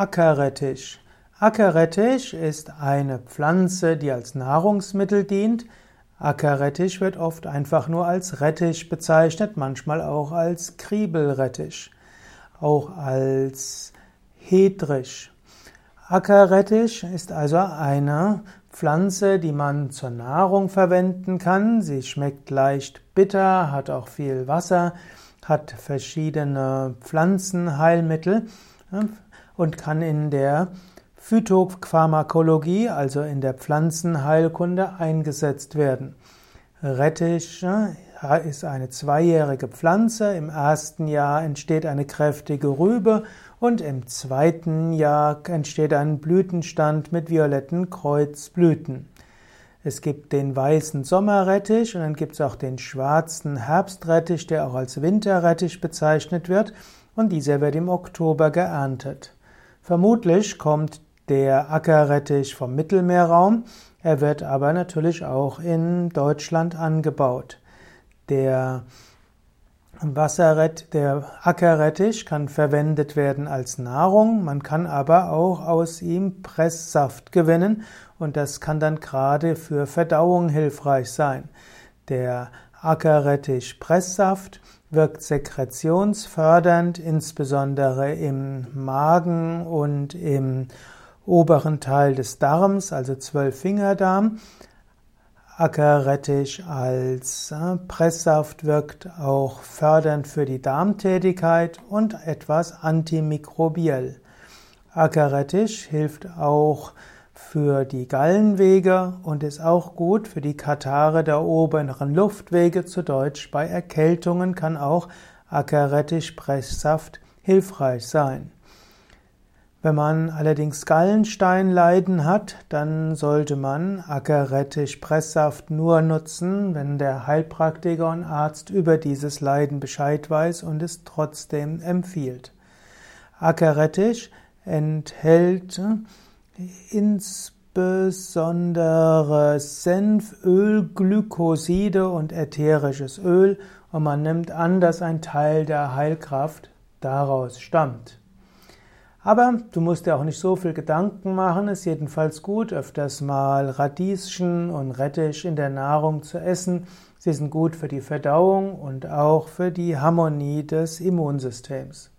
Ackerrettich. Ackerrettich ist eine Pflanze, die als Nahrungsmittel dient. Ackerrettich wird oft einfach nur als Rettich bezeichnet, manchmal auch als Kriebelrettich, auch als Hedrich. Ackerrettich ist also eine Pflanze, die man zur Nahrung verwenden kann. Sie schmeckt leicht bitter, hat auch viel Wasser, hat verschiedene Pflanzenheilmittel und kann in der Phytopharmakologie, also in der Pflanzenheilkunde, eingesetzt werden. Rettich ist eine zweijährige Pflanze. Im ersten Jahr entsteht eine kräftige Rübe und im zweiten Jahr entsteht ein Blütenstand mit violetten Kreuzblüten. Es gibt den weißen Sommerrettich und dann gibt es auch den schwarzen Herbstrettich, der auch als Winterrettich bezeichnet wird und dieser wird im Oktober geerntet. Vermutlich kommt der Ackerrettich vom Mittelmeerraum, er wird aber natürlich auch in Deutschland angebaut. Der Wasserrett, der Ackerrettich kann verwendet werden als Nahrung, man kann aber auch aus ihm Presssaft gewinnen und das kann dann gerade für Verdauung hilfreich sein. Der Ackerrettich Presssaft wirkt sekretionsfördernd, insbesondere im Magen und im oberen Teil des Darms, also Zwölffingerdarm. Ackerrettich als äh, Presssaft wirkt auch fördernd für die Darmtätigkeit und etwas antimikrobiell. Ackerrettich hilft auch für die Gallenwege und ist auch gut für die Katare der oberen Luftwege. Zu Deutsch bei Erkältungen kann auch Ackerrettich-Presssaft hilfreich sein. Wenn man allerdings Gallensteinleiden hat, dann sollte man Ackerrettich-Presssaft nur nutzen, wenn der Heilpraktiker und Arzt über dieses Leiden Bescheid weiß und es trotzdem empfiehlt. Ackerrettich enthält insbesondere Senföl, Glykoside und ätherisches Öl und man nimmt an, dass ein Teil der Heilkraft daraus stammt. Aber du musst dir auch nicht so viel Gedanken machen, ist jedenfalls gut, öfters mal Radieschen und Rettich in der Nahrung zu essen. Sie sind gut für die Verdauung und auch für die Harmonie des Immunsystems.